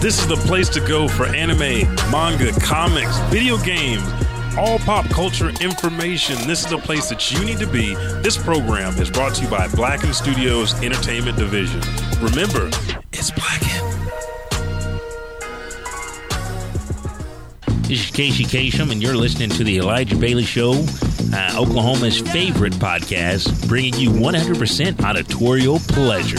This is the place to go for anime, manga, comics, video games, all pop culture information. This is the place that you need to be. This program is brought to you by Blacken Studios Entertainment Division. Remember, it's Blacken. This is Casey Kasem, and you're listening to the Elijah Bailey Show, uh, Oklahoma's favorite podcast, bringing you 100% auditorial pleasure.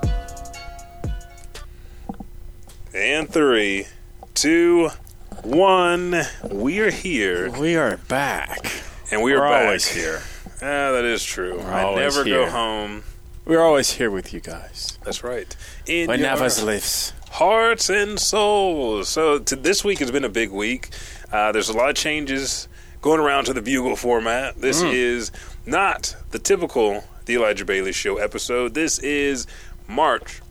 And three, two, one. We are here, We are back. and we are We're back. always here. Ah, that is true. I always never go here. home. We're always here with you guys. That's right. In When your Navas lives. hearts and souls. So to, this week has been a big week. Uh, there's a lot of changes going around to the Bugle format. This Mm. is not the typical The Elijah Bailey Show episode. This is March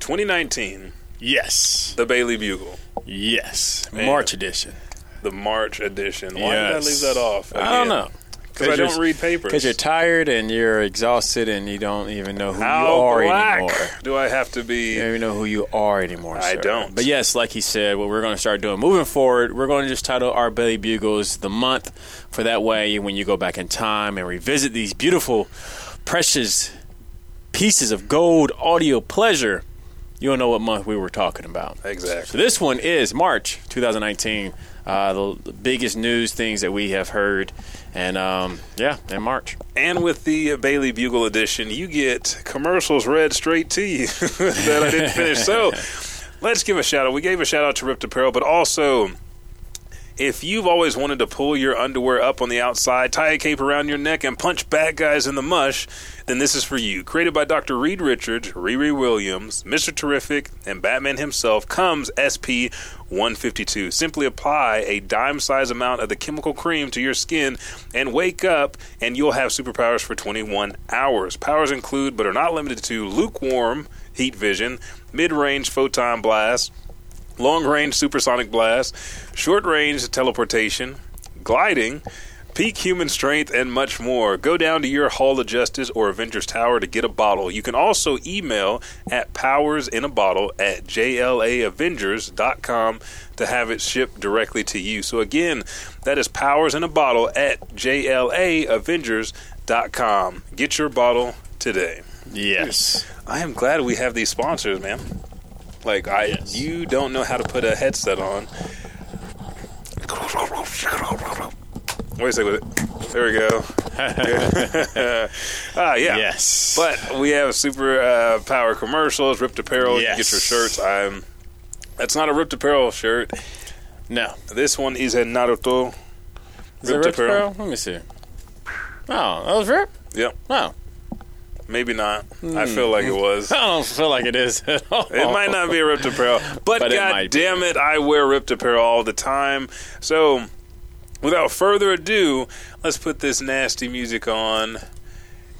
2019, Yes. the Bailey Bugle, Yes. Man. March edition. the March edition. Why did I leave that off? I don't know. Because I don't read papers. Because you're tired and you're exhausted and you don't even know who you How are black anymore. do I have to be? You don't even know who you are anymore. I sir. don't. But yes, like he said, what we're going to start doing moving forward, we're going to just title our Bailey Bugles the month. For that way, when you go back in time and revisit these beautiful, precious pieces of gold audio pleasure, you'll know what month we were talking about. So Exactly. this one is March 2019. Uh, the, the biggest news things that we have heard, and um, yeah, in March. And with the Bailey Bugle edition, you get commercials read straight to you that I didn't finish. So let's give a shout out. We gave a shout out to Ripped Apparel, but also if you've always wanted to pull your underwear up on the outside, tie a cape around your neck, and punch bad guys in the mush, then this is for you. Created by Dr. Reed Richards, Riri Williams, Mr. Terrific, and Batman himself, comes SP 152. Simply apply a dime size amount of the chemical cream to your skin and wake up, and you'll have superpowers for 21 hours. Powers include, but are not limited to, lukewarm heat vision, mid range photon blast long range supersonic blast, short range teleportation, gliding, peak human strength, and much more. Go down to your Hall of Justice or Avengers Tower to get a bottle. You can also email at powersinabottle at jlaavengers.com to have it shipped directly to you. So again, that is powers in a bottle at jlaavengers.com. Get your bottle today. Yes. I am glad we have these sponsors, man. Like I, Yes. you don't know how to put a headset on. Wait a second. There we go. ah, yeah. Yes. But we have super uh, power commercials, ripped apparel. Yes. You get your shirts. I'm. That's not a ripped apparel shirt. no. This one is a Naruto. Is it Ripped Rip apparel? Apparel? Let me see. Oh, that was Rip? Yep. Oh. Maybe not. I feel like it was. I don't feel like it is at all. It might not be a ripped apparel, but, But it god be. damn it, I wear ripped apparel all the time. So, without further ado, let's put this nasty music on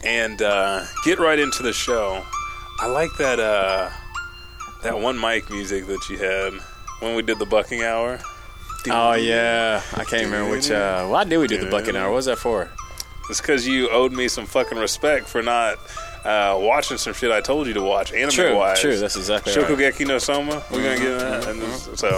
and uh, get right into the show. I like that uh, that one mic music that you had when we did the bucking hour. Oh, yeah. I can't remember which. Uh, why did we do the bucking hour? What was that for? It's because you owed me some fucking respect for not uh, watching some shit I told you to watch. Anime True, wise, true. That's exactly right. Shokugeki no Soma. We're gonna get that. And this, so,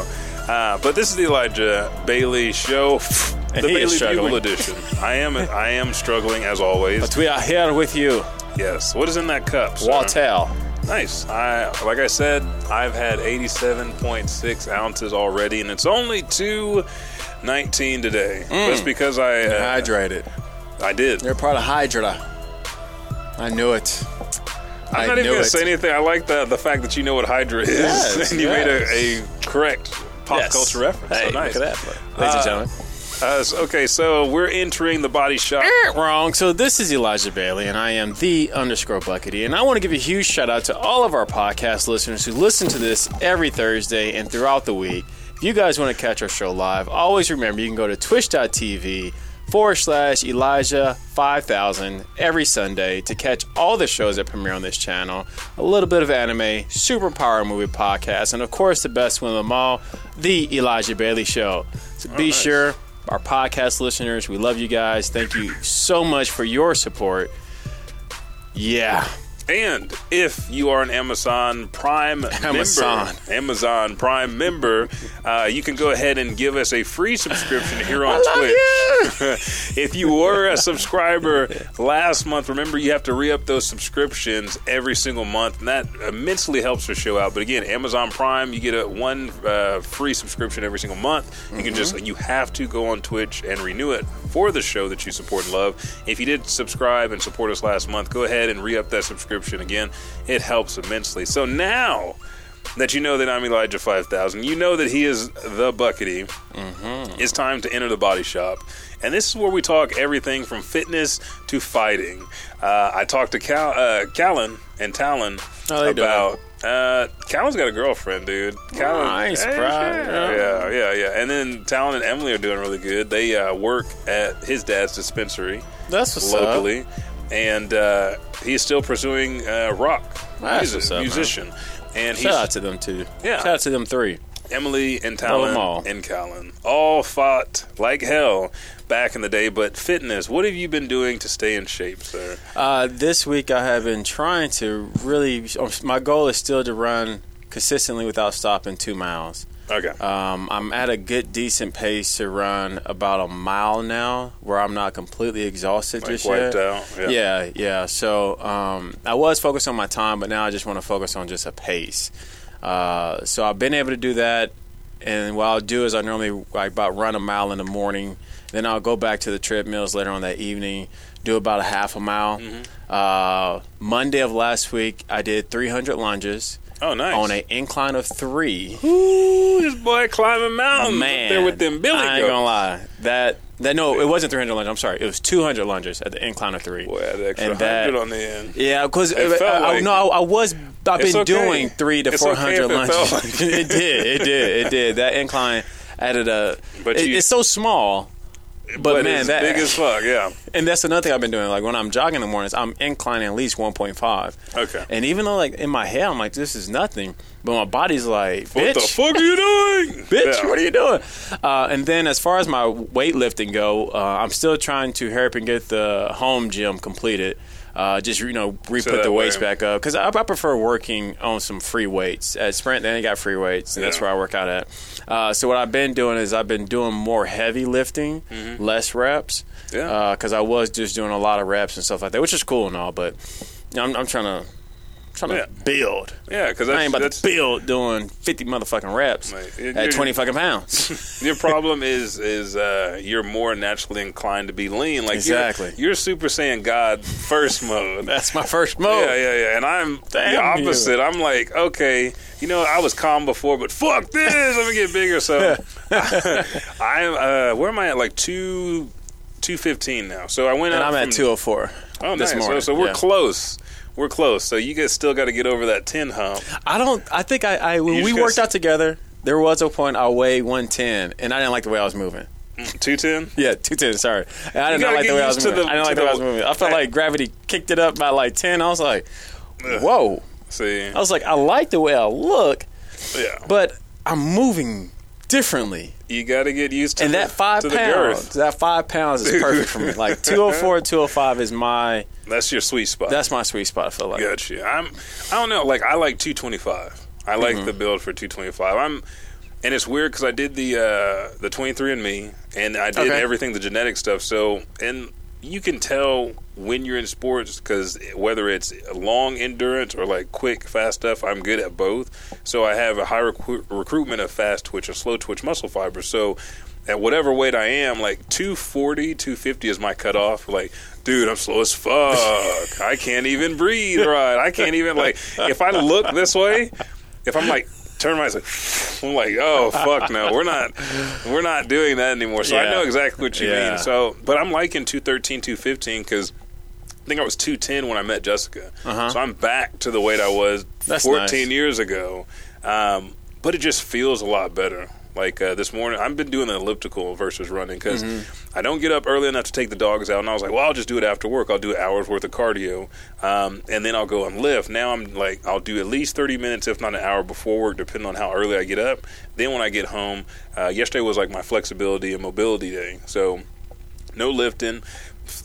uh, but this is the Elijah Bailey show, the And he is Bailey. Bugle edition. I am I am struggling as always. But we are here with you, Yes. What is in that cup? sir? Waltel. Nice. I like I said, I've had 87.6 ounces already, and it's only 219 today. Mm. That's because I uh, Hydrated. I did. You're part of Hydra. I knew it. I'm I not even going it. to say anything. I like the the fact that you know what Hydra is, Yes, and you yes. made a, a correct pop Yes. culture reference. Hey, so nice. look at that, ladies and gentlemen. Uh, okay, so we're entering the body shop. Wrong. So this is Elijah Bailey, and I am the underscore Buckity, and I want to give a huge shout out to all of our podcast listeners who listen to this every Thursday and throughout the week. If you guys want to catch our show live, always remember you can go to twitch.tv forward slash Elijah 5000 every Sunday to catch all the shows that premiere on this channel. A little bit of anime, superpower movie podcast, and of course the best one of them all, the Elijah Bailey Show. So be nice. sure our podcast listeners. We love you guys. Thank you so much for your support. Yeah. And if you are an Amazon Prime Amazon. member, Amazon Prime member, uh, you can go ahead and give us a free subscription here on Twitch. if you were a subscriber last month, remember you have to re up those subscriptions every single month, and that immensely helps the show out. But again, Amazon Prime, you get a one uh, free subscription every single month. You can just you have to go on Twitch and renew it for the show that you support and love. If you did subscribe and support us last month, go ahead and re up that subscription again. It helps immensely. So now that you know that I'm Elijah 5000, you know that he is the Buckity. It's time to enter the body shop. And this is where we talk everything from fitness to fighting. Uh, I talked to Cal, uh, Callan and Talon doing? about. Uh, Callan's got a girlfriend, dude. Callan, Nice, Hey, proud, yeah, yeah. yeah, yeah. And then Talon and Emily are doing really good. They uh, work at his dad's dispensary That's what's locally, and uh, he's still pursuing uh, rock. That's He's a up, man. musician, and Shout he's out to them too. Yeah. Shout out to them three. Emily and Talon all. and Callan all fought like hell back in the day. But fitness, what have you been doing to stay in shape, sir? Uh, this week I have been trying to really. My goal is still to run consistently without stopping two miles. Okay, Um, I'm at a good, decent pace to run about a mile now, where I'm not completely exhausted like just wiped yet. out. Yeah. Yeah, yeah. So um, I was focused on my time, but now I just want to focus on just a pace. Uh, so I've been able to do that, and what I'll do is I normally like about run a mile in the morning, then I'll go back to the treadmills later on that evening, do about a half a mile. Mm-hmm. Uh, Monday of last week, I did 300 lunges Oh, nice. on an incline of three. Ooh, this boy climbing mountains Man, up there with them billy I ain't goats. gonna lie. That that no, it wasn't 300 lunges. I'm sorry, it was 200 lunges at the incline of three. Boy, extra And that- hundred on the end. Yeah, because It uh, felt I, like- no, I, I was. I've been okay. doing three to four hundred okay it lunges. felt like- it did. It did. It did. That incline added a. But it- you- it's so small. But, man, it's that big as fuck. Yeah. and that's another thing I've been doing. Like when I'm jogging in the mornings, I'm inclining at least 1.5. Okay. And even though, like in my head, I'm like, this is nothing, but my body's like, What the fuck are you doing, bitch, Yeah. what are you doing? Uh, and then as far as my weightlifting go, uh, I'm still trying to hurry up and get the home gym completed. Uh, just you know, re-put that the way- weights back up because I, I prefer working on some free weights. At Sprint, they ain't got free weights, and that's where I work out at. Uh, so what I've been doing is I've been doing more heavy lifting, less reps. Mm-hmm. Yeah. Because I was just doing a lot of reps and stuff like that, which is cool and all, but I'm, I'm trying to trying to build. Yeah, because I ain't about that's to build doing 50 motherfucking reps at 20 fucking pounds. Your problem is is uh, you're more naturally inclined to be lean. Like you're- Exactly. you're, Super Saiyan God first mode. That's my first mode. Yeah, yeah, yeah. And I'm the Damn you. opposite. I'm like, okay, you know, I was calm before, but fuck this. Let me get bigger. So I'm uh, where am I at? Like two. 215 now. So I went And I'm at 204 Oh, this nice. morning. So, so we're Yeah. close. We're close. So you guys still got to get over that 10 hump. I don't. I think I, I when we worked out together, there was a point I weighed 110, and I didn't like the way I was moving. Mm, 210? Yeah, 210. Sorry, And I did not like the way I was moving. the- I didn't like the way I was moving. I felt like gravity kicked it up by like 10. I was like, whoa. See, I was like, I like the way I look, yeah. but I'm moving differently. You got to get used to And the, that five pounds, that five pounds is perfect for me. Like 204, 205 is my That's your sweet spot. that's my sweet spot. I feel like. Gotcha. I'm. I don't know. Like I like 225. I like Mm-hmm. the build for 225. I'm, and it's weird because I did the uh, the 23 and Me, and I did Okay. everything the genetic stuff. So and you can tell when you're in sports because whether it's long endurance or like quick fast stuff, I'm good at both. So I have a high recru- recruitment of fast twitch and slow twitch muscle fibers. So at whatever weight I am, like 240, 250 is my cutoff. Like, dude, I'm slow as fuck. I can't even breathe right. I can't even like if I look this way, if I'm like turn my I'm like, oh fuck no, we're not we're not doing that anymore. So I know exactly what you Yeah. mean. So, but I'm liking 213, 215 because. I think I was 210 when I met Jessica. Uh-huh. So I'm back to the weight I was That's 14 nice. years ago. Um, but it just feels a lot better. Like uh, this morning, I've been doing the elliptical versus running because Mm-hmm. I don't get up early enough to take the dogs out. And I was like, well, I'll just do it after work. I'll do an hour's worth of cardio, um, and then I'll go and lift. Now I'm like, I'll do at least 30 minutes, if not an hour before work, depending on how early I get up. Then when I get home, uh, yesterday was like my flexibility and mobility day. So no lifting.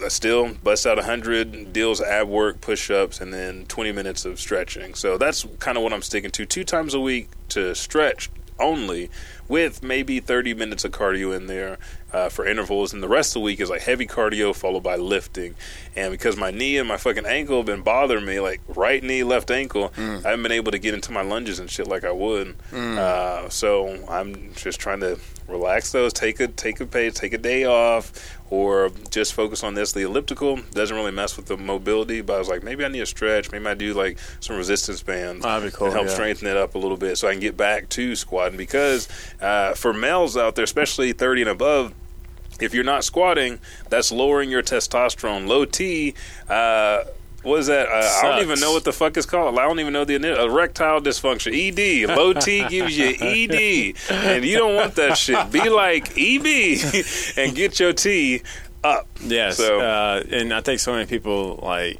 I still bust out 100 deals ab work, push ups, and then 20 minutes of stretching. So that's kind of what I'm sticking to. Two times a week to stretch only, with maybe 30 minutes of cardio in there uh, for intervals. And the rest of the week is like heavy cardio followed by lifting. And because my knee and my fucking ankle have been bothering me, like right knee, left ankle, I haven't been able to get into my lunges and shit like I would. Uh, so I'm just trying to relax those, take a take a page, take a day off, or just focus on this. The elliptical doesn't really mess with the mobility, but I was like, maybe I need a stretch. Maybe I do like some resistance bands Oh, cool, and help yeah. strengthen it up a little bit, so I can get back to squatting. Because uh, for males out there, especially 30 and above. If you're not squatting, that's lowering your testosterone. Low T, uh, what is that? Uh, I don't even know what the fuck it's called. I don't even know the erectile dysfunction. ED. Low T gives you ED, and you don't want that shit. Be like EB and get your T up. Yes, So uh, and I think so many people like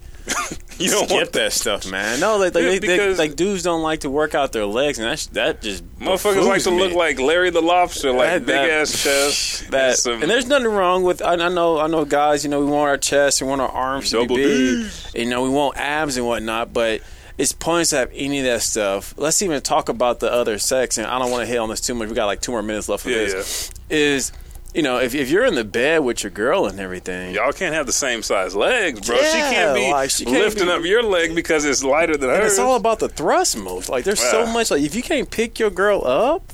you don't want that stuff, man. No, like, like, Yeah, they, they- like dudes don't like to work out their legs, and that that just Motherfuckers like to befooes look like Larry the Lobster, like That- big that- ass chest. that. and some- and there's nothing wrong with. I, I know, I know, guys. You know, we want our chests, we want our arms to be big. You know, we want abs and whatnot, but. It's pointless to have any of that stuff. Let's even talk about the other sex, and I don't want to hit on this too much. We got like two more minutes left for Yeah, this. Is you know, if, if you're in the bed with your girl and everything, Y'all can't have the same size legs, bro. she can't be like, she can't lifting be- up your leg because it's lighter than hers. it's all about the thrust motion. Like there's so much. Like if you can't pick your girl up,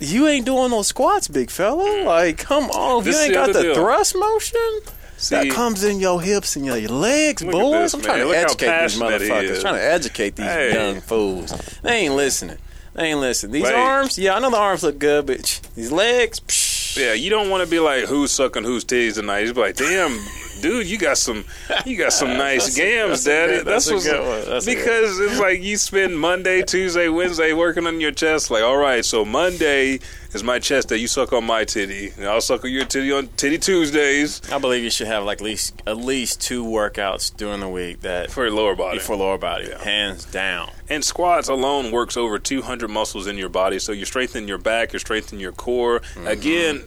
you ain't doing those squats, big fella. Like come on, if This you ain't the got the deal. thrust motion. See, that comes in your hips and your, legs, boys. I'm man. trying to Look educate these motherfuckers. Trying to educate these Hey. young fools. They ain't listening. They ain't listening. These arms, yeah, I know the arms look good, but these legs, psh, yeah, you don't want to be like who's sucking whose titties tonight. Be like, damn, dude, you got some, you got some nice That's a- that's daddy. that's what's good one. That's a good because it's like you spend Monday, Tuesday, Wednesday working on your chest. Like, all right, so Monday is my chest day. You suck on my titty, and I'll suck on your titty on titty Tuesdays I believe you should have like at least at least two workouts during the week that for your lower body. for lower body, Yeah. hands down. And squats alone works over 200 muscles in your body. So you strengthen your back, you strengthen your core. Mm-hmm. Again,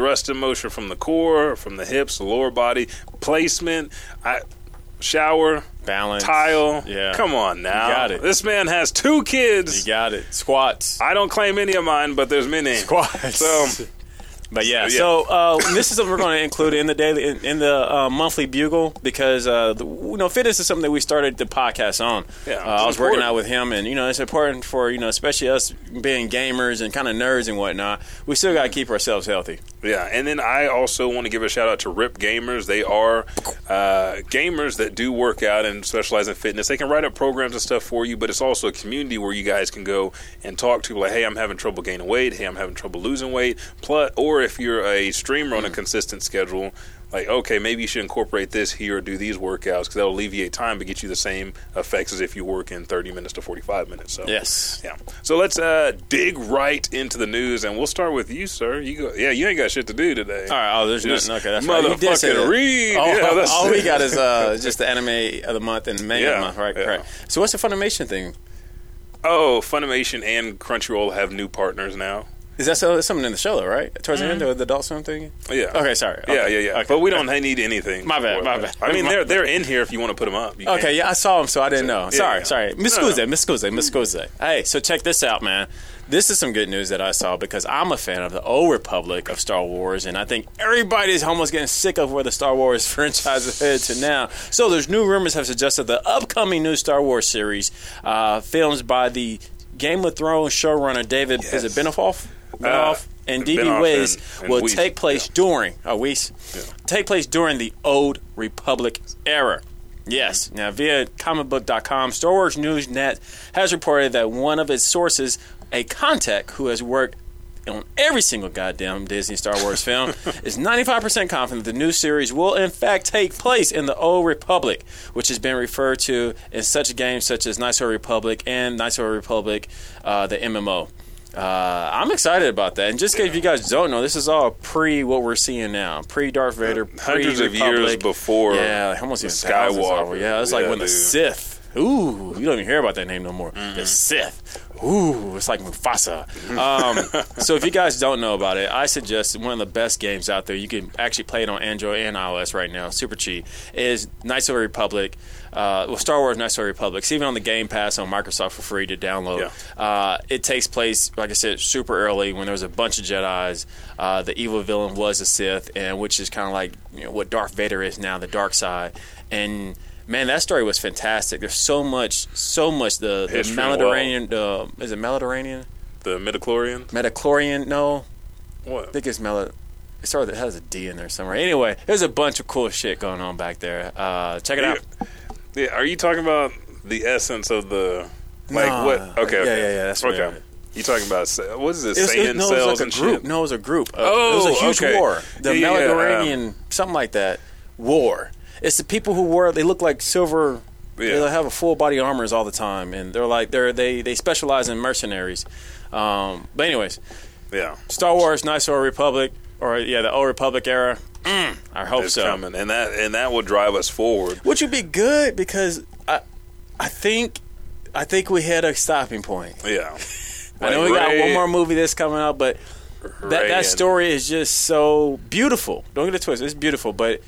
thrust and motion from the core, from the hips, the lower body, placement, I, shower, Balance, tile. Yeah, Come on now. You got it. This man has two kids. You got it. Squats. I don't claim any of mine, but there's many. Squats. So, But yeah, So, yeah. so uh, this is something we're going to include in the daily in, in the uh, monthly bugle because uh, the, you know fitness is something that we started the podcast on. Yeah, uh, I was working out with him, and you know it's important for you know especially us being gamers and kind of nerds and whatnot. We still got to keep ourselves healthy. Yeah, and then I also want to give a shout out to Rip Gamers. They are uh, gamers that do work out and specialize in fitness. They can write up programs and stuff for you, but it's also a community where you guys can go and talk to like, hey, I'm having trouble gaining weight. Hey, I'm having trouble losing weight. Plus, or if you're a streamer on a consistent schedule. Like okay, maybe you should incorporate this here or do these workouts because that'll alleviate time but get you the same effects as if you work in 30 minutes to 45 minutes. So Yes. yeah. So let's uh, dig right into the news, and we'll start with you, sir. You go. Yeah, you ain't got shit to do today. All right. Oh, there's Just nothing. Okay, that's right. You did say motherfucking that. read. All, Yeah, all we got is uh, just the anime of the month and manga Yeah, of the month. Right. yeah. Right. So what's the Funimation thing? Oh, Funimation and Crunchyroll have new partners now. Is that so, something in the show though? Right. Towards the end, the, the adult swim thing. Yeah. Okay. Sorry. Yeah, Okay. yeah, yeah. Okay. But we don't need anything. My bad, my that. bad. I mean, My- they're they're in here if you want to put them up. You Okay, can. yeah, I saw them, so I didn't know. Yeah, Sorry, yeah. sorry. Miss No, no. Scuze, Miss Scuze, Miss Scuze. Hey, so check this out, man. This is some good news that I saw because I'm a fan of the Old Republic of Star Wars, and I think everybody's almost getting sick of where the Star Wars franchise is headed to now. So there's new rumors have suggested the upcoming new Star Wars series, uh, films by the Game of Thrones showrunner David. Is it Yes. Uh, and DB Wiz and- and will Weiss, take place yeah. during oh Weiss take place during the Old Republic era. Yes. Now, via comicbook.com, Star Wars News Net has reported that one of its sources, a contact who has worked on every single goddamn Disney Star Wars film, is 95% confident the new series will in fact take place in the Old Republic, which has been referred to in such games such as Knights of the Republic and Knights of the Republic, uh, the MMO. Uh, I'm excited about that. And just in case you guys don't know, this is all pre what we're seeing now, pre Darth Vader, Hundreds of years before Yeah, almost even Skywalker. Yeah, it's like Yeah, when the. Sith. Ooh, you don't even hear about that name no more. Mm-hmm. The Sith. Ooh, it's like Mufasa. Um, so if you guys don't know about it, I suggest one of the best games out there. You can actually play it on Android and iOS right now. Super cheap. Is Knights of the Republic. Uh, well, Star Wars Knights of the Republic. It's even on the Game Pass on Microsoft for free to download. Uh, it takes place, like I said, super early when there was a bunch of Jedi's. Uh, the evil villain was a Sith, and which is kind of like you know, what Darth Vader is now, the dark side. And man, that story was fantastic. There's so much, so much. The, the Mediterranean, uh, is it Mediterranean? The midichlorian. Metachlorian? No, What? I think it's Mel. It started. It has a D in there somewhere. Anyway, there's a bunch of cool shit going on back there. Uh, check it out. Yeah, are you talking about the essence of the like Nah. what? Okay, Yeah, okay. yeah, yeah, that's okay. right. You talking about what is it? It was, Saiyan it, no, it was like a group. shit. No, it was a group. Uh, Oh, it was a huge okay. war. The Yeah, yeah, Mediterranean, something like that. War. It's the people who wear They look like silver. Yeah. They have a full body armors all the time, and they're like they're they they specialize in mercenaries. Um, but anyways, Yeah, Star Wars, of the Republic, or yeah, the Old Republic era. Mm, I hope it's so. coming, and that and that will drive us forward. Which would be good because I, I think, I think we hit a stopping point. Yeah, I know Like we got one more movie that's coming out, but that Ray that story is just so beautiful. Don't get it twisted; it's beautiful, but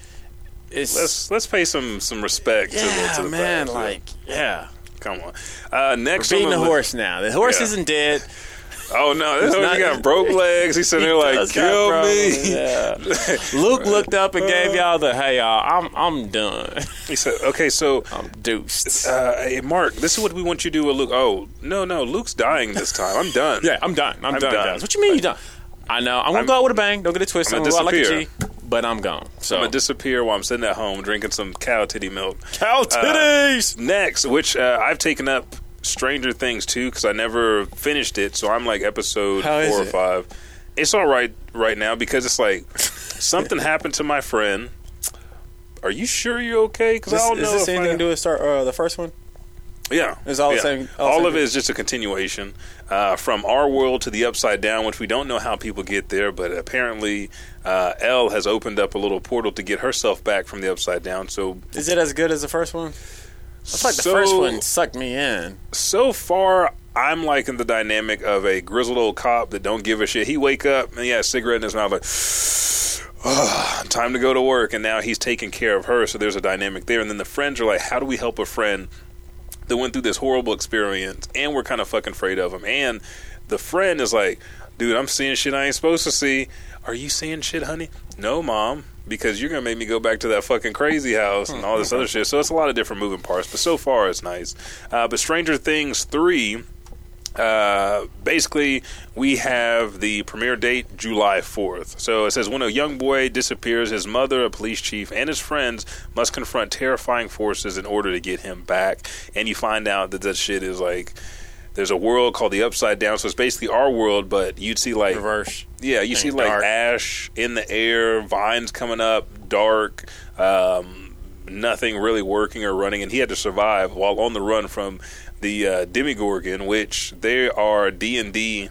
it's Let's let's pay some some respect to the yeah, to the man. past. Like yeah, come on. Uh, next, beating on the horse now. The horse Yeah. isn't dead. Oh no, this not- he got broke legs. He's sitting there like, kill me. Yeah. Luke looked up and gave y'all the hey y'all. I'm I'm done. He said, okay, so I'm deuced. uh, hey, Mark, this is what we want you to do with Luke. Oh no, no, Luke's dying this time. I'm done. Yeah, I'm done. I'm, I'm done, done. guys. What you mean you done? I know. I'm gonna I'm- go out with a bang. Don't get it twisted. I'm I'm, gonna gonna go out like a. G, but I'm gone. So I'm gonna disappear while I'm sitting at home drinking some cow titty milk. cow titties. Next, which uh, I've taken up Stranger Things too because I never finished it, so I'm like episode How is four or it? five. It's all right right now because it's like something happened to my friend. Are you sure you're okay? Because I don't is know. this if anything I- to do with start uh, the first one? Yeah, It's all the same- all All, the of same it is just a continuation uh, from our world to the upside down, which we don't know how people get there, but apparently uh, El has opened up a little portal to get herself back from the upside down. So Is it as good as the first one? It's like the first one sucked me in. So far, I'm liking the dynamic of a grizzled old cop that don't give a shit. He wake up and he has a cigarette in his mouth, like. "Ah, time to go to work, and now he's taking care of her. So there's a dynamic there, and then the friends are like, "How do we help a friend that went through this horrible experience, and we're kind of fucking afraid of him. And the friend is like, dude, I'm seeing shit I ain't supposed to see. Are you seeing shit, honey? No, mom, because you're gonna make me go back to that fucking crazy house and all this other shit. So it's a lot of different moving parts, but so far it's nice. Uh, but Stranger Things three. Uh, basically, we have the premiere date July 4th. So it says when a young boy disappears, his mother, a police chief, and his friends must confront terrifying forces in order to get him back. And you find out that that shit is like there's a world called the Upside Down. So it's basically our world, but you'd see like Reverse. yeah, you see like dark. ash in the air, vines coming up, dark, um, nothing really working or running, and he had to survive while on the run from the uh, Demogorgon, which they are D and D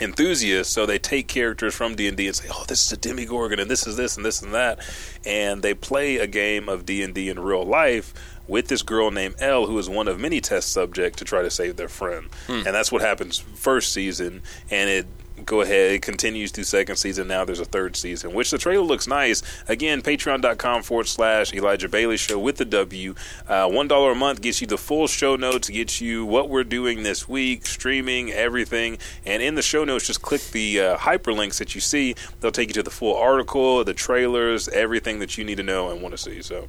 enthusiasts, so they take characters from D and D and say, "Oh, this is a Demogorgon, and this is this and this and that," and they play a game of D and D in real life with this girl named El, who is one of many test subjects to try to save their friend, and that's what happens first season, and it. Go ahead. It continues through second season. Now there's a third season, which the trailer looks nice. Again, patreon.com forward slash Elijah Bailey Show with the W. Uh, $1 a month gets you the full show notes, gets you what we're doing this week, streaming, everything. And in the show notes, just click the uh, hyperlinks that you see. They'll take you to the full article, the trailers, everything that you need to know and want to see. So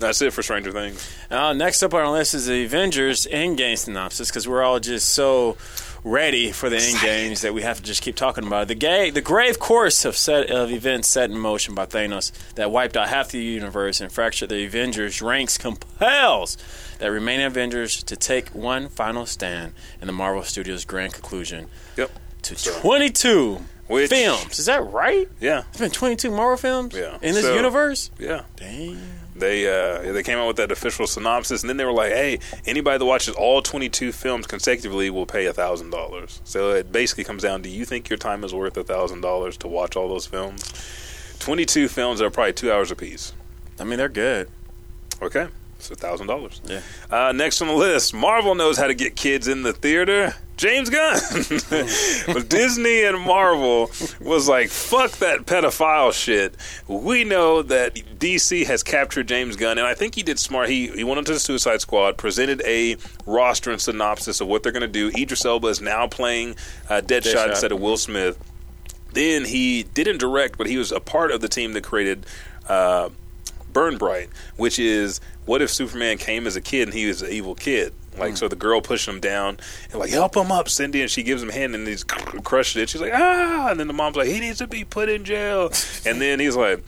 that's it for Stranger Things. Uh, next up on our list is the Avengers Endgame synopsis because we're all just so ready for the end games that we have to just keep talking about. The gay, the grave course of set of events set in motion by Thanos that wiped out half the universe and fractured the Avengers ranks compels that remaining Avengers to take one final stand in the Marvel Studios' grand conclusion Yep. to 22 Which- films. Is that right? Yeah. It's been 22 Marvel films Yeah. in this So- universe. Yeah. Damn. They uh, they came out with that official synopsis, and then they were like, "Hey, anybody that watches all 22 films consecutively will pay a thousand dollars." So it basically comes down: Do you think your time is worth a thousand dollars to watch all those films? 22 films are probably two hours apiece. I mean, they're good. Okay, it's a thousand dollars. Yeah. Uh, next on the list, Marvel knows how to get kids in the theater. James Gunn, but Disney and Marvel was like, "Fuck that pedophile shit." We know that DC has captured James Gunn, and I think he did smart. He he went into the Suicide Squad, presented a roster and synopsis of what they're going to do. Idris Elba is now playing uh, Deadshot, Deadshot. instead of Will Smith. Then he didn't direct, but he was a part of the team that created. Uh, Burn Bright, which is what if Superman came as a kid and he was an evil kid? Like, so the girl pushing him down and like, help him up, Cindy, and she gives him a hand and he's crushed it. She's like, ah, and then the mom's like, he needs to be put in jail. and then he's like,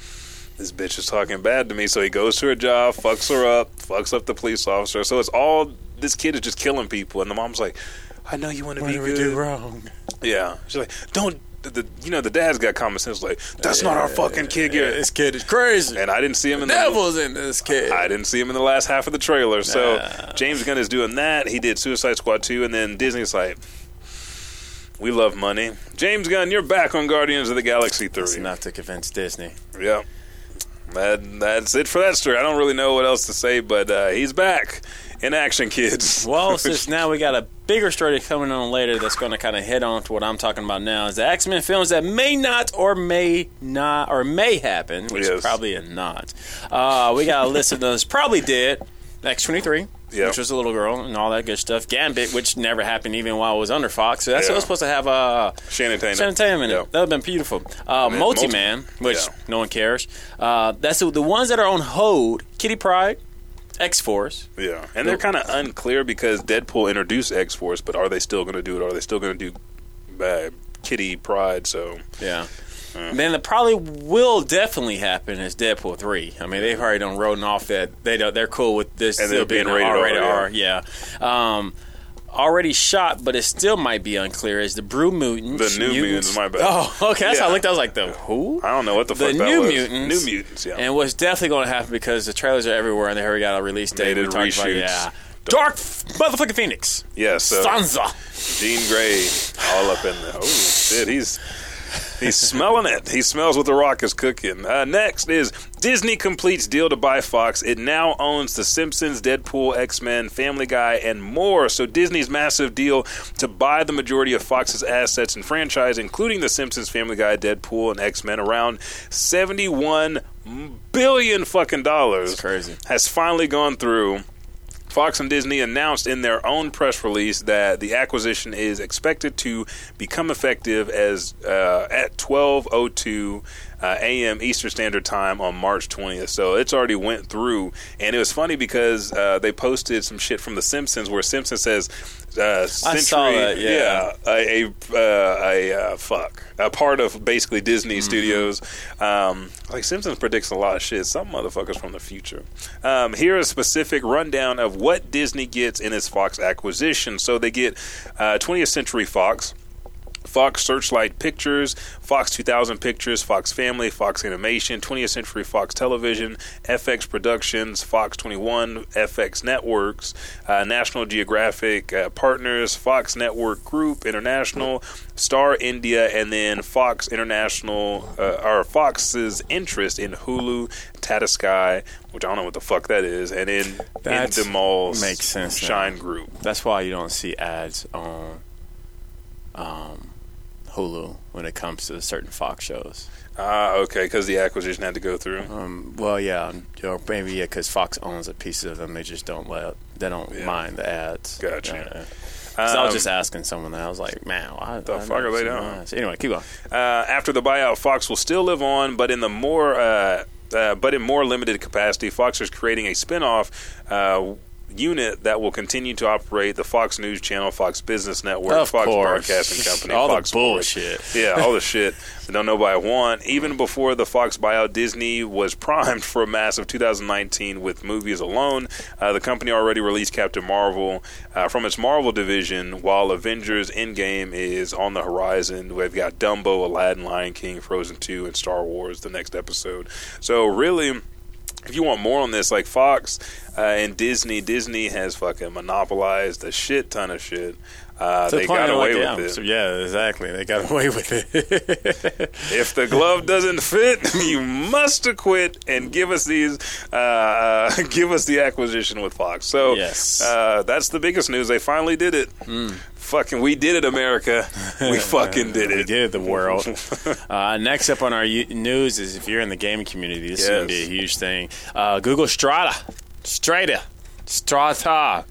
this bitch is talking bad to me. So he goes to her job, fucks her up, fucks up the police officer. So it's all this kid is just killing people, and the mom's like, I know you want to be good. wrong? Yeah, she's like, don't. The, the, you know the dad's got common sense like that's not our fucking kid Yeah, Garrett." this kid is crazy. and I didn't see him in the Devil's in this kid. I didn't see him in the last half of the trailer. So Nah. James Gunn is doing that. He did Suicide Squad 2, and then Disney's like, we love money. James Gunn, you're back on Guardians of the Galaxy 3. It's enough to convince Disney. Yep. That, that's it for that story. I don't really know what else to say, but uh, he's back in action, kids. Well, since now we got a bigger story coming on later that's going to kind of head on to what I'm talking about now is the X Men films that may not or may not or may happen, which Yes. is probably a not. Uh, we got a list of those probably did. X twenty three. Yep. Which was a little girl and all that good stuff. Gambit, which never happened even while it was under Fox. So that's Yeah. what was supposed to have uh, Channing Tatum. Channing Tatum in it. Yeah. That would have been beautiful. Uh, Multi Multi- Man, which Yeah. no one cares. Uh, that's the, the ones that are on hold. Kitty Pryde, X Force. Yeah, and they're kind of unclear because Deadpool introduced X Force, but are they still going to do it? Are they still going to do uh, Kitty Pryde? So Yeah. Then it probably will definitely happen is Deadpool three. I mean, they've already done roding off that they don't, they're cool with this And still being being rated R, rated R. Yeah. Um, already shot, but it still might be unclear. Is the Brew Mutants? The New Mutants, my bad. Oh, okay. That's how I Yeah. looked. I was like, the who? I don't know what the, The fuck that New was. Mutants. New Mutants, yeah. And what's definitely going to happen because the trailers are everywhere and they already got a release date. They did talked about- yeah. Dark motherfucking Phoenix. yeah, so Sansa. Jean Grey all up in there. Oh shit, he's he's smelling it. He smells what the Rock is cooking. Uh, next is Disney completes deal to buy Fox. It now owns The Simpsons, Deadpool, X Men, Family Guy, and more. So Disney's massive deal to buy the majority of Fox's assets and franchise, including The Simpsons, Family Guy, Deadpool, and X Men, around seventy-one billion fucking dollars. That's crazy. Has finally gone through. Fox and Disney announced in their own press release that the acquisition is expected to become effective as uh, at 12:02 uh, a.m. Eastern Standard Time on March 20th. So it's already went through, and it was funny because uh, they posted some shit from The Simpsons where Simpson says. Uh, Century, saw that, yeah. a a, uh, a uh, fuck a part of basically Disney Mm-hmm. Studios. Um, like Simpsons predicts a lot of shit. Some motherfuckers from the future. Um, here is a specific rundown of what Disney gets in its Fox acquisition. So they get uh, 20th Century Fox. Fox Searchlight Pictures, Fox 2000 Pictures, Fox Family, Fox Animation, 20th Century Fox Television, FX Productions, Fox 21, FX Networks, uh, National Geographic uh, Partners, Fox Network Group International, Star India, and then Fox International, uh, or Fox's interest in Hulu, Tata Sky, which I don't know what the fuck that is, and in That in the Mall makes sense now. Shine Group. That's why you don't see ads on um, Hulu when it comes to certain Fox shows. Ah, okay, because the acquisition had to go through. Um, well, yeah, or maybe yeah, because Fox owns a piece of them. They just don't let they don't Yeah. mind the ads. Gotcha. Yeah. So I was Um, just asking someone that. I was like, man, why The I fuck are they doing? ads. Anyway, keep going. Uh, after the buyout, Fox will still live on, but in the more, uh, uh, but in more limited capacity. Fox is creating a spinoff. Uh, unit that will continue to operate the Fox News Channel, Fox Business Network, Of Fox course. Broadcasting Company, All the Fox Sports. bullshit. Yeah, all the shit that don't nobody want. Even before the Fox buyout, Disney was primed for a massive 2019 with movies alone. Uh, the company already released Captain Marvel uh, from its Marvel division, while Avengers Endgame is on the horizon. We've got Dumbo, Aladdin, Lion King, Frozen 2, and Star Wars the next episode. So, really if you want more on this, like Fox uh, and Disney, Disney has fucking monopolized a shit ton of shit. Uh, they got away with it. so- yeah, exactly. They got away with it. If the glove doesn't fit, you must acquit and give us these, uh, uh, give us the acquisition with Fox. So Yes. uh, that's the biggest news. They finally did it. Fucking, we did it, America. We fucking did it. we did it, the world. uh, next up on our news is if you're in the gaming community, this is going to be a huge thing. Uh, Google Stadia, Stadia, Stadia.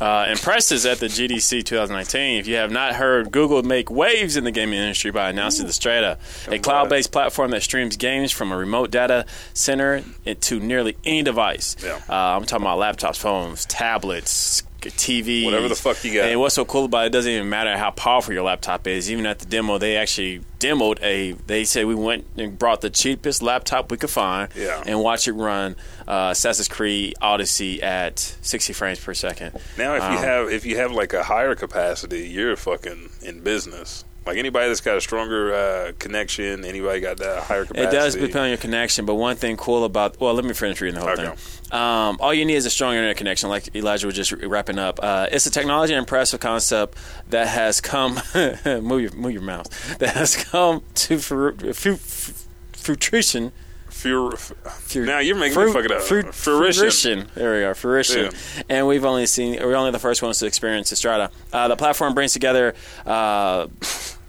Uh, impresses at the GDC 2019. If you have not heard, Google make waves in the gaming industry by announcing the Stadia, a cloud-based platform that streams games from a remote data center to nearly any device. Yeah. Uh, I'm talking about laptops, phones, tablets, TVs, Whatever the fuck you got. And what's so cool about it, it doesn't even matter how powerful your laptop is. Even at the demo, they actually demoed a. They said we went and brought the cheapest laptop we could find, Yeah. and watch it run uh, Assassin's Creed Odyssey at 60 frames per second. Now, if you Um, have if you have like a higher capacity, you're fucking in business. Like anybody that's got a stronger uh, connection, anybody got that higher capacity. It does depend on your connection, but one thing cool about well, let me finish reading the whole Okay. thing. Um, all you need is a strong internet connection, like Elijah was just wrapping up. Uh, it's a technology and impressive concept that has come move your move your mouse that has come to fru- fru- fru- fruition. Fur- Fru- now you're making fru- me fuck it up. fru- Fruition. There we are, fruition. Yeah. And we've only seen we're only the first ones to experience Estrada. Uh, the platform brings together. Uh,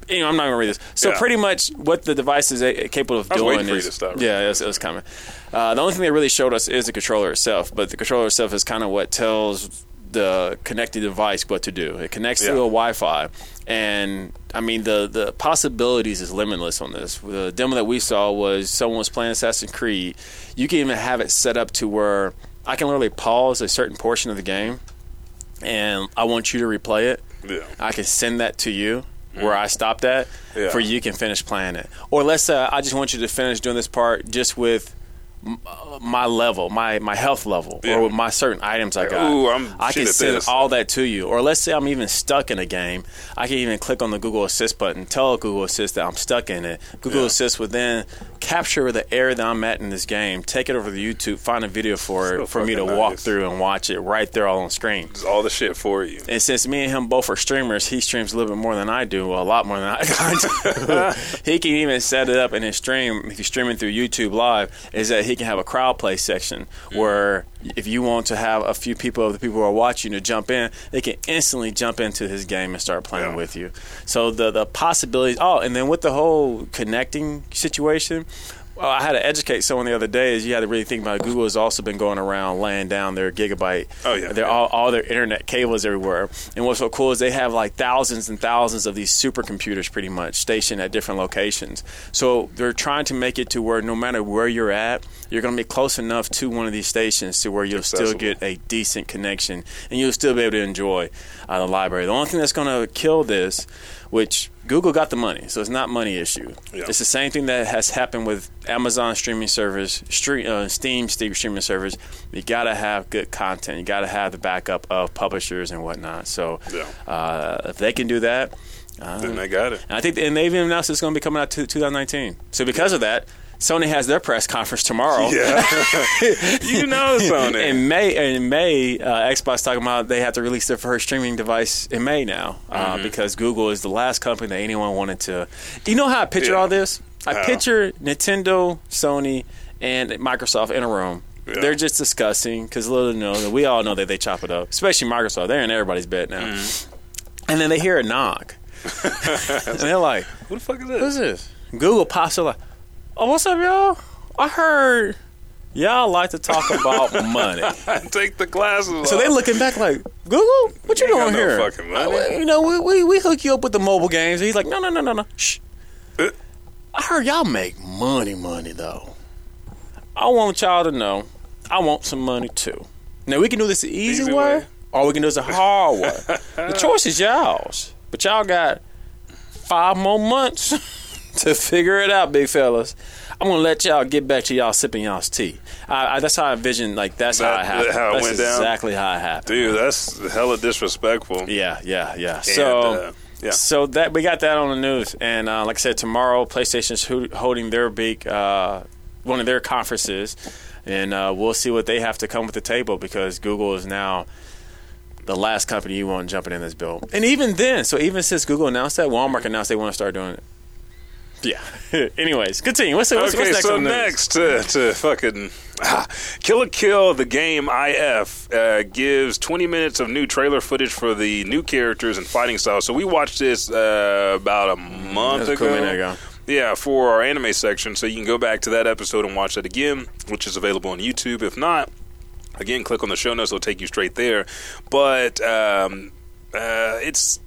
you know, I'm not going to read this. So Yeah. pretty much what the device is uh, capable of doing waiting for you is to stop. yeah, it was, it was coming. Uh, the only thing they really showed us is the controller itself, but the controller itself is kind of what tells the connected device what to do. It connects Yeah. to a Wi-Fi, and I mean the the possibilities is limitless on this. The demo that we saw was someone was playing Assassin's Creed. You can even have it set up to where I can literally pause a certain portion of the game, and I want you to replay it. Yeah. I can send that to you where I stopped at Yeah. for you can finish playing it. Or let's say I just want you to finish doing this part just with uh, my level, my my health level, Yeah. or with my certain items I got. Ooh, I can send this. all that to you. Or let's say I'm even stuck in a game. I can even click on the Google Assist button, tell Google Assist that I'm stuck in it. Google Yeah. Assist would then capture the area that I'm at in this game, take it over to YouTube, find a video for it for me to fucking walk through and watch it right there all on screen. It's all the shit for you. And since me and him both are streamers, he streams a little bit more than I do, well, a lot more than I do. he can even set it up in his stream if he's streaming through YouTube Live. Is that he can have a crowd play section mm. where if you want to have a few people of the people who are watching to jump in, they can instantly jump into his game and start playing Yeah. with you. So the the possibilities. Oh, and then with the whole connecting situation. Well, I had to educate someone the other day. Is you had to really think about it. Google has also been going around laying down their gigabyte. Oh, yeah. their all, all their internet cables everywhere. And what's so cool is they have like thousands and thousands of these supercomputers pretty much stationed at different locations. So they're trying to make it to where no matter where you're at, you're going to be close enough to one of these stations to where you'll still get a decent connection and you'll still be able to enjoy uh, the library. The only thing that's going to kill this, which Google got the money, so it's not money issue. Yeah. It's the same thing that has happened with Amazon streaming service, stream, uh, Steam Steam streaming service. You got to have good content. You got to have the backup of publishers and whatnot. So Yeah. uh, if they can do that, uh, Then they got it. and I think, and they even announced it's going to be coming out to 2019. So because of that, Sony has their press conference tomorrow. Yeah. you know, Sony. In May, in May, uh, Xbox talking about they have to release their first streaming device in May now uh, Mm-hmm. because Google is the last company that anyone wanted to. Do you know how I picture Yeah. all this? I How? picture Nintendo, Sony, and Microsoft in a room. Yeah. They're just discussing because little know that we all know that they chop it up, especially Microsoft. They're in everybody's bed now, Mm-hmm. and then they hear a knock, and they're like, Who the fuck is Who's this? this? Google pops up like, oh, what's up, y'all? I heard y'all like to talk about money. Take the glasses So off. they looking back like, Google, what you You ain't doing got no here? fucking money. Uh, You know, we, we we hook you up with the mobile games. And he's like, no, no, no, no, no. Shh. Uh. I heard y'all make money, money though. I want y'all to know, I want some money too. Now we can do this the easy, Easy way, way. or we can do this the hard way. the choice is y'all's, but y'all got five more months to figure it out, big fellas. I'm gonna let y'all get back to y'all sipping y'all's tea. I, I, that's how I envision. Like that's how That- it happened. how it that's went down? exactly how it happened. Dude, that's hella disrespectful. Yeah, yeah, yeah. And, So, uh, yeah. so that we got that on the news, and uh, like I said, tomorrow PlayStation's ho- holding their big uh, one of their conferences, and uh, we'll see what they have to come with the table because Google is now the last company you want jumping in this bill. And even then, so even since Google announced that, Walmart announced they want to start doing it. Yeah. Anyways, continue. What's, what's, okay, what's next so next to, to fucking ah, Kill la Kill, the game IF uh, gives 20 minutes of new trailer footage for the new characters and fighting styles. So we watched this uh, about a month That's a ago. cool ago. Yeah, for our anime section. So you can go back to that episode and watch that again, which is available on YouTube. If not, again, click on the show notes; it'll take you straight there. But um, uh, it's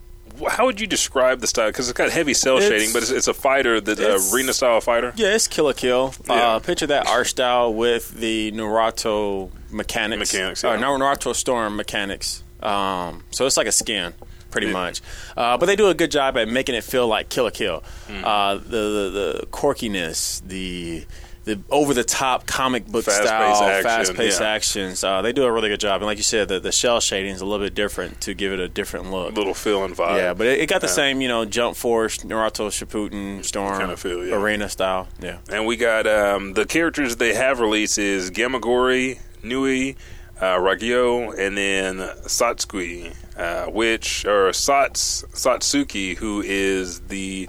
how would you describe the style? Because it's got heavy cel It's- shading, but it's, it's a fighter, the uh, arena style fighter. Yeah, it's Kill la Kill. Yeah. Uh, picture that art style with the Naruto mechanics. Mechanics, Uh, yeah. Naruto Storm mechanics. Um, so it's like a skin, pretty much. Uh, but they do a good job at making it feel like Kill la Kill. Mm. Uh, the, the the quirkiness, the the over the top comic book Fast-paced style, action, fast paced yeah. actions. Uh, they do a really good job. And like you said, the, the cel shading is a little bit different to give it a different look. little feel and vibe. Yeah, but it, it got the same, you know, Jump Force, Naruto Shippuden, Storm, Kinda feel, yeah. arena style. Yeah. And we got um, the characters they have released is Gamagori, Nui, uh, Ragyo, and then Satsui, uh, which or Sats Satsuki, who is the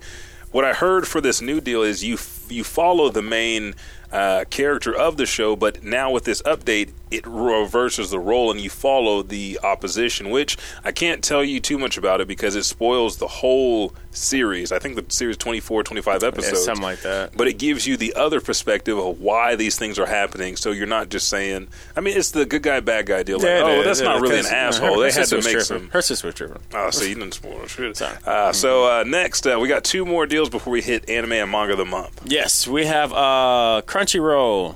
what I heard for this new deal is you you follow the main uh, character of the show, but now with this update, it reverses the role and you follow the opposition. Which I can't tell you too much about it because it spoils the whole series. I think the series 24, 25 Yeah, episodes something like that. but it gives you the other perspective of why these things are happening. So you're not just saying, I mean, it's the good guy, bad guy deal. Like, Yeah, oh, that's it not really an asshole. her- They her had to make tripping. some. Her sister was tripping. Oh, so you didn't spoil it. Sorry. Uh, so uh, next, uh, we got two more deals before we hit anime and manga of the month. Yes, we have uh, Crunchyroll.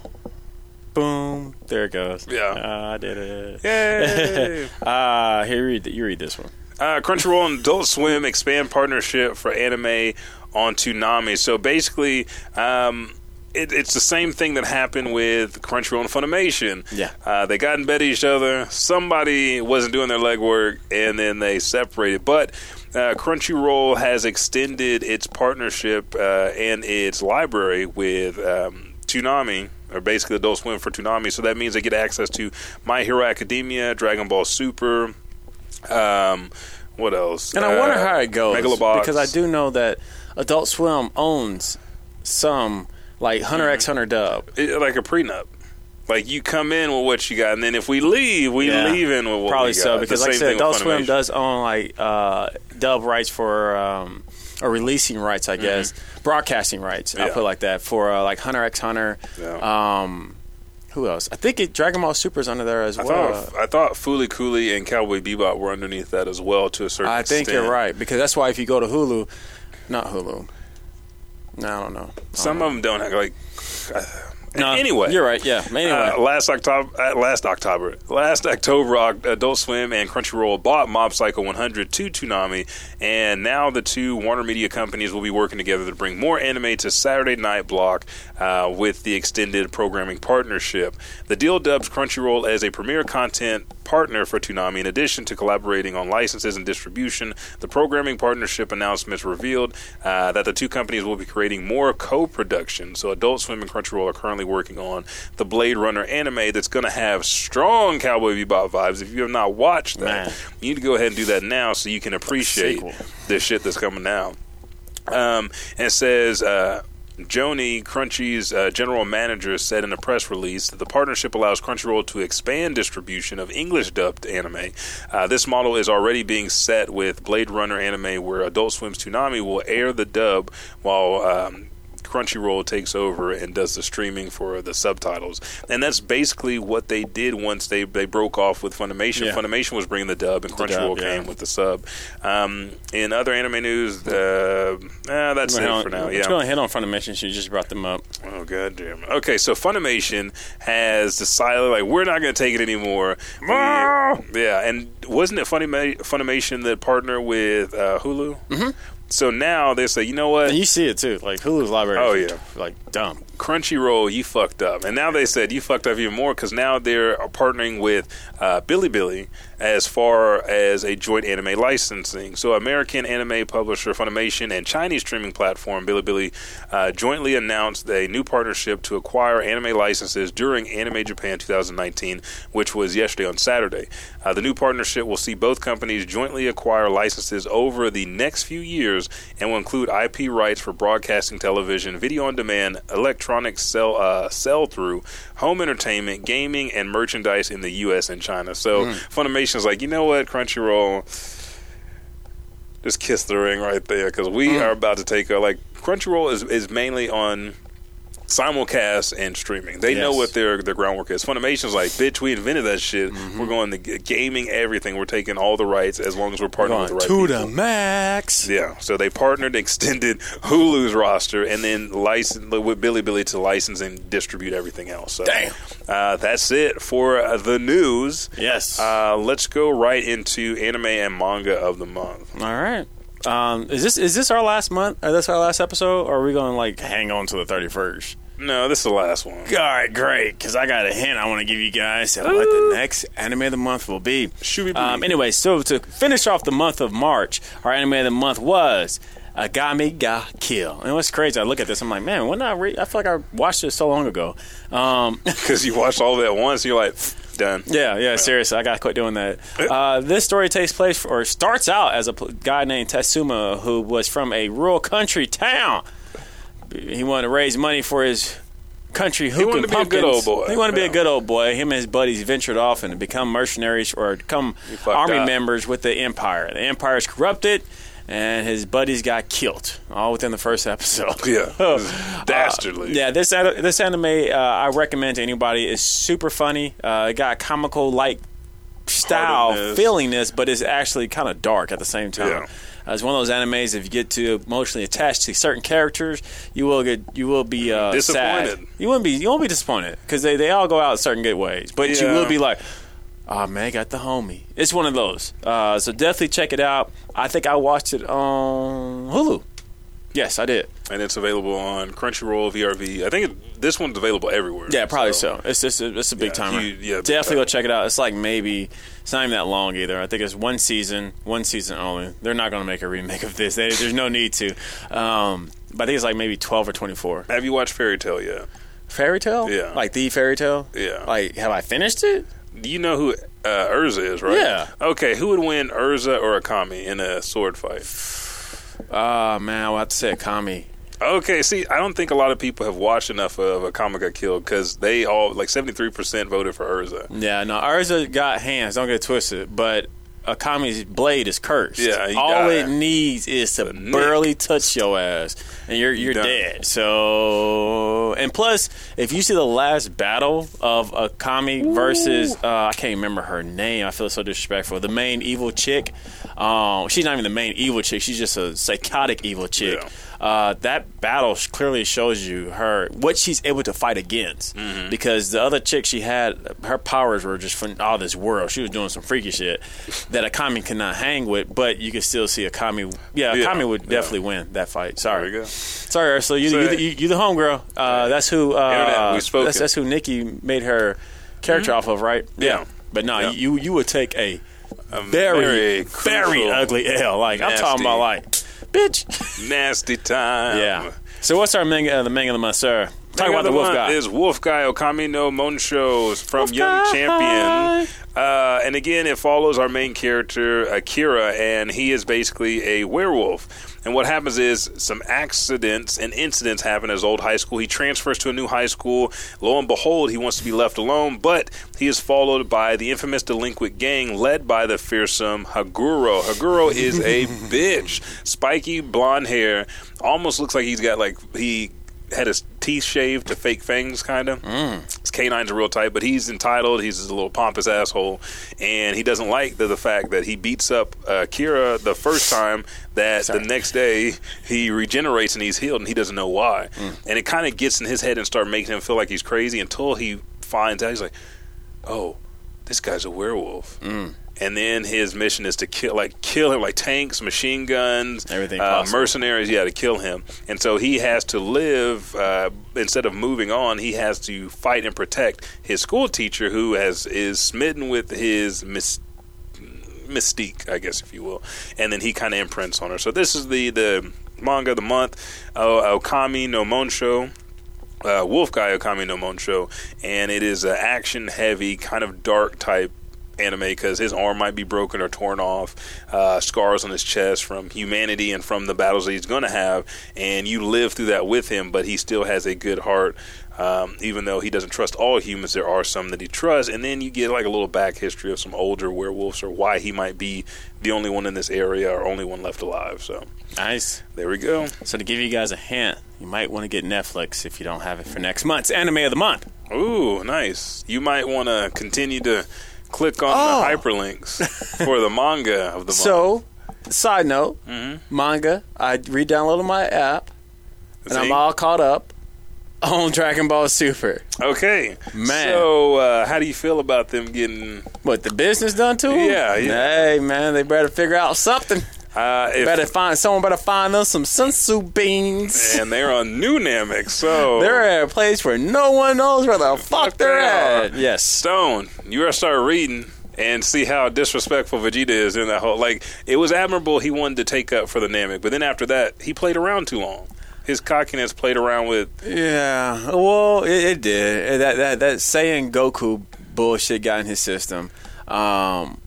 Boom. There it goes. Yeah. Uh, I did it. Yay! Uh, here, you read, you read this one. Uh, Crunchyroll and Adult Swim expand partnership for anime on Toonami. So basically, um, it, it's the same thing that happened with Crunchyroll and Funimation. Yeah. Uh, they got in bed with each other. Somebody wasn't doing their legwork, and then they separated. But uh, Crunchyroll has extended its partnership uh, and its library with um, Toonami, or basically Adult Swim for Toonami. So that means they get access to My Hero Academia, Dragon Ball Super. Um, what else? And I wonder Uh, how it goes. Megalobox. Because I do know that Adult Swim owns some, like Hunter Mm-hmm. x Hunter dub. It- like a prenup. Like you come in with what you got, and then if we leave, we Yeah. leave in with what Probably we got. Probably so. Because, like I said, Adult Swim does own, like, uh, dub rights for. Um, or releasing rights, I guess, broadcasting rights. I'll Mm-hmm. Put it like that for uh, like Hunter x Hunter. Yeah. Um, who else? I think it, Dragon Ball Super is under there as I well. thought I thought Fooly Cooly and Cowboy Bebop were underneath that as well to a certain I think extent. you're right because that's why if you go to Hulu, not Hulu. No, I don't know. Some of them don't have like. uh, No, anyway, you're right. Yeah. Anyway, Uh, last October, uh, last October, last October, Adult Swim and Crunchyroll bought Mob Psycho 100 to Toonami, and now the two Warner Media companies will be working together to bring more anime to Saturday Night Block uh, with the extended programming partnership. The deal dubs Crunchyroll as a premier content partner for Toonami, in addition to collaborating on licenses and distribution. The programming partnership announcements revealed uh, that the two companies will be creating more co-production. So Adult Swim and Crunchyroll are currently working on the Blade Runner anime that's going to have strong Cowboy Bebop vibes. If you have not watched that, Man. you need to go ahead and do that now so you can appreciate this shit that's coming out. Um, and it says uh, Joni, Crunchy's uh, general manager, said in a press release that the partnership allows Crunchyroll to expand distribution of English dubbed anime. Uh, this model is already being set with Blade Runner anime, where Adult Swim's Toonami will air the dub while. Um, Crunchyroll takes over and does the streaming for the subtitles, and that's basically what they did once they they broke off with Funimation. Yeah. Funimation was bringing the dub, and Crunchyroll dub, yeah. came with the sub. Um, in other anime news, uh, eh, that's it for now. Yeah. go ahead on Funimation. She just brought them up. Oh god damn. it. Okay, so Funimation has decided like we're not going to take it anymore. Yeah, and wasn't it Funimation that partnered with uh, Hulu? Mm-hmm. So now they say, you know what? And you see it too. Like Hulu's library. Oh, yeah. Like dumb. Crunchyroll, you fucked up. And now they said you fucked up even more because now they're partnering with uh, Bilibili as far as a joint anime licensing. So, American anime publisher Funimation and Chinese streaming platform Bilibili uh, jointly announced a new partnership to acquire anime licenses during Anime Japan 2019, which was yesterday on Saturday. Uh, the new partnership will see both companies jointly acquire licenses over the next few years and will include IP rights for broadcasting television, video on demand, electronic sell uh, sell through, home entertainment, gaming, and merchandise in the U.S. and China. So Funimation's like, you know what, Crunchyroll, just kiss the ring right there because we are about to take a like Crunchyroll is is mainly on simulcast and streaming. They know what their their groundwork is. Funimation's like, bitch, we invented that shit. We're going to gaming, everything. We're taking all the rights as long as we're partnering with the right to people. the max. Yeah, so they partnered, extended Hulu's roster, and then licensed with Bilibili to license and distribute everything else. So, Damn. Uh, that's it for uh, the news. Yes. Uh, let's go right into anime and manga of the month. All right. Um, is this is this our last month? Or this our last episode? Or are we going to like hang on to the thirty first? No, this is the last one. All right, great. Because I got a hint I want to give you guys of what the next anime of the month will be. Shooby Um, anyway, so to finish off the month of March, our anime of the month was Akame ga Kill. And what's crazy, I look at this, I'm like, man, when I re- I feel like I watched this so long ago. Um, Because you watched all of it once, you're like, done. yeah, yeah, seriously, I gotta quit doing that. Uh, this story takes place or starts out as a guy named Tatsumi who was from a rural country town. He wanted to raise money for his country hookah wanted to be a good old boy. He wanted to be Yeah. a good old boy. Him and his buddies ventured off and become mercenaries or become army up. members with the Empire. The Empire is corrupted. And his buddies got killed, all within the first episode. Yeah, dastardly. Yeah, this this anime uh, I recommend to anybody. is super funny. Uh, it got comical like style Heartedness. feelingness, but it's actually kind of dark at the same time. Yeah. Uh, it's one of those animes. If you get too emotionally attached to certain characters, you will get you will be uh, Disappointed. Sad. You won't be you won't be disappointed because they, they all go out certain good ways. But you will be like, oh man, I got the homie. It's one of those. Uh, so definitely check it out. I think I watched it on Hulu. Yes, I did. And it's available on Crunchyroll, VRV. I think it, this one's available everywhere. Yeah, probably so. It's just a, it's a big Yeah, timer. you- yeah, Definitely go check it out. It's like maybe it's not even that long either. I think it's one season, one season only. They're not going to make a remake of this. They, there's no need to. Um, but I think it's like maybe twelve or twenty four. Have you watched Fairy Tail yet? Fairy Tail, Yeah. like the fairy tale. Yeah. Like, have I finished it? You know who uh, Erza is, right? Yeah. Okay, who would win, Erza or Akame in a sword fight? Ah man, I will have to say Akame. Okay, see, I don't think a lot of people have watched enough of Akame got killed because they all like seventy three percent voted for Erza. Yeah, no, Erza got hands. Don't get it twisted, but. Akame's blade is cursed. Yeah, he all died. it needs is to nick. barely touch your ass, and you're you're done. dead. So, and plus, if you see the last battle of Akame versus uh, I can't remember her name. I feel so disrespectful. The main evil chick. Um, she's not even the main evil chick. She's just a psychotic evil chick. Yeah. Uh, that battle clearly shows you her what she's able to fight against. Mm-hmm. Because the other chick she had, her powers were just from all this world. She was doing some freaky shit that Akame cannot hang with. But you can still see Akame. Yeah, Yeah, Akame would yeah. definitely win that fight. Sorry, sorry, Ursula. You, So- you, you, you the homegirl. Uh, that's who. Uh, that's, that's who Nikki made her character off of, right? Yeah. But no, Yeah. you you would take a A very very, crucial, ugly L. Like I'm talking about, like bitch. nasty time. Yeah. So what's our manga, uh, the manga of the month, sir? Talk about the wolf guy. Is Wolf Guy Okami no Monsho's from Wolf Young Guy. Champion. Uh, and again, it follows our main character, Akira, and he is basically a werewolf. And what happens is some accidents and incidents happen at his old high school. He transfers to a new high school. Lo and behold, he wants to be left alone, but he is followed by the infamous delinquent gang led by the fearsome Haguro. Haguro is a bitch. Spiky blonde hair. Almost looks like he's got like he had his teeth shaved to fake fangs, kind of. Mm. His canines are real tight, but he's entitled. He's a little pompous asshole, and he doesn't like the, the fact that he beats up uh, Kira the first time. That Sorry. the next day he regenerates and he's healed, and he doesn't know why. Mm. And it kind of gets in his head and start making him feel like he's crazy until he finds out. He's like, "Oh, this guy's a werewolf." Mm and then his mission is to kill like kill him like tanks machine guns everything uh, mercenaries yeah to kill him. And so he has to live uh, instead of moving on he has to fight and protect his school teacher who has is smitten with his mis- mystique i guess if you will. And then he kind of imprints on her. So this is the the manga of the month uh, okami no monsho uh, Wolf Guy Okami no Monsho, and it is an action heavy, kind of dark type anime because his arm might be broken or torn off, uh, scars on his chest from humanity and from the battles that he's going to have, and you live through that with him, but he still has a good heart. Um, even though he doesn't trust all humans, there are some that he trusts. And then you get like a little back history of some older werewolves or why he might be the only one in this area or only one left alive. So nice. There we go. So to give you guys a hint, you might want to get Netflix if you don't have it for next month's anime of the month. Ooh, nice. You might want to continue to click on oh. the hyperlinks for the manga of the so, side note, mm-hmm. manga. I re-downloaded my app, and I'm all caught up on Dragon Ball Super. Okay, man. So, uh, how do you feel about them getting what the business done to them? Yeah, yeah. Hey, man, they better figure out something. Uh, if, better find someone. Better find them some senzu beans. And they're on New Namek, so they're at a place where no one knows where the fuck, they're at. Yes, Stone, you gotta start reading and see how disrespectful Vegeta is in that whole. Like it was admirable he wanted to take up for the Namek, but then after that he played around too long. His cockiness played around with. Yeah, well, it, it did. That that that Saiyan Goku bullshit got in his system. Um,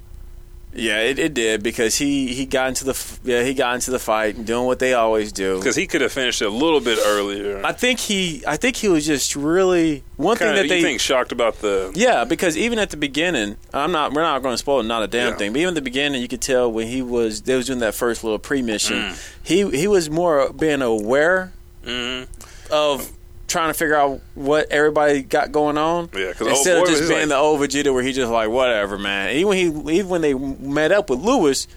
yeah, it, it did because he, he got into the yeah he got into the fight doing what they always do. Because he could have finished a little bit earlier. I think he I think he was just really one Kinda, thing that they think shocked about the yeah because even at the beginning I'm not we're not going to spoil not a damn yeah. thing but even at the beginning you could tell when he was they was doing that first little pre mission mm. he he was more being aware mm. of trying to figure out what everybody got going on. Yeah, instead of just being like, the old Vegeta where he just like whatever, man. Even when he even when they met up with Lewis,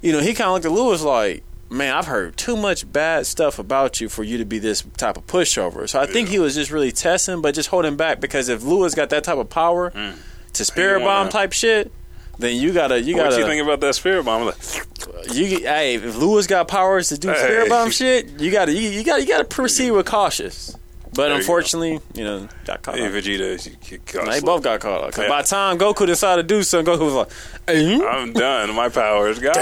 you know, he kind of looked at Lewis like, man, I've heard too much bad stuff about you for you to be this type of pushover. So I yeah. think he was just really testing, but just holding back because if Lewis got that type of power mm. to spirit bomb type shit, then you gotta you gotta. What you think about that spirit bomb? Like, you hey, if Lewis got powers to do hey. spirit bomb shit, you gotta you, you gotta you gotta proceed with cautious. But there unfortunately, you, you, know, got caught. Hey. Vegeta, they both got caught up. Cause by the time Goku decided to do something, Goku was like, hey. "I'm done. My power is gone.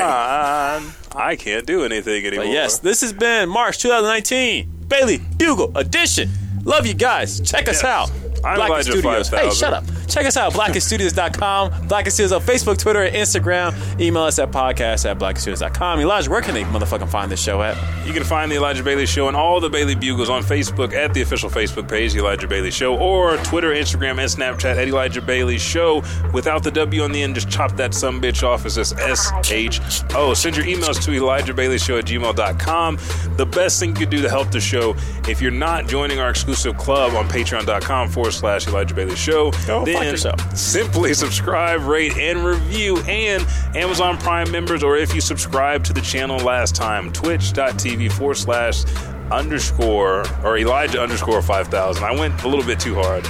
I can't do anything anymore." But yes, this has been March 2019 Bailey Bugle edition. Love you guys. Check us yes. out. I'm Black Studios. Hey, shut up. Check us out, blackstudios.com. Blacken Studios on Facebook, Twitter, and Instagram. Email us at podcast at blackstudios.com. Elijah, where can they motherfucking find this show at? You can find the Elijah Bailey Show and all the Bailey Bugles on Facebook at the official Facebook page, The Elijah Bailey Show, or Twitter, Instagram, and Snapchat at Elijah Bailey Show. Without the W on the end, just chop that some bitch off. It's just S H O. Send your emails to Elijah Bailey Show at gmail.com. The best thing you could do to help the show, if you're not joining our exclusive club on patreon.com forward slash Elijah Bailey Show, Go then yourself. simply subscribe, rate, and review. And Amazon Prime members, or if you subscribe to the channel last time, twitch.tv forward slash underscore or Elijah underscore 5000. I went a little bit too hard.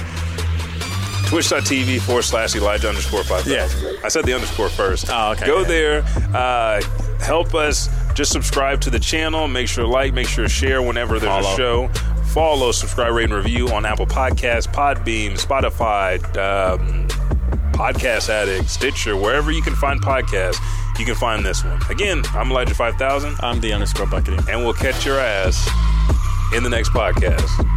Twitch.tv forward slash Elijah underscore 5000. Yeah. I said the underscore first. Oh, okay. Go there. Uh, help us. Just subscribe to the channel. Make sure to like, make sure to share whenever there's Follow. a show follow, subscribe, rate, and review on Apple Podcasts, Podbean, Spotify, um, Podcast Addict, Stitcher, wherever you can find podcasts, you can find this one. Again, I'm Elijah 5000. I'm the underscore Buckity. And we'll catch your ass in the next podcast.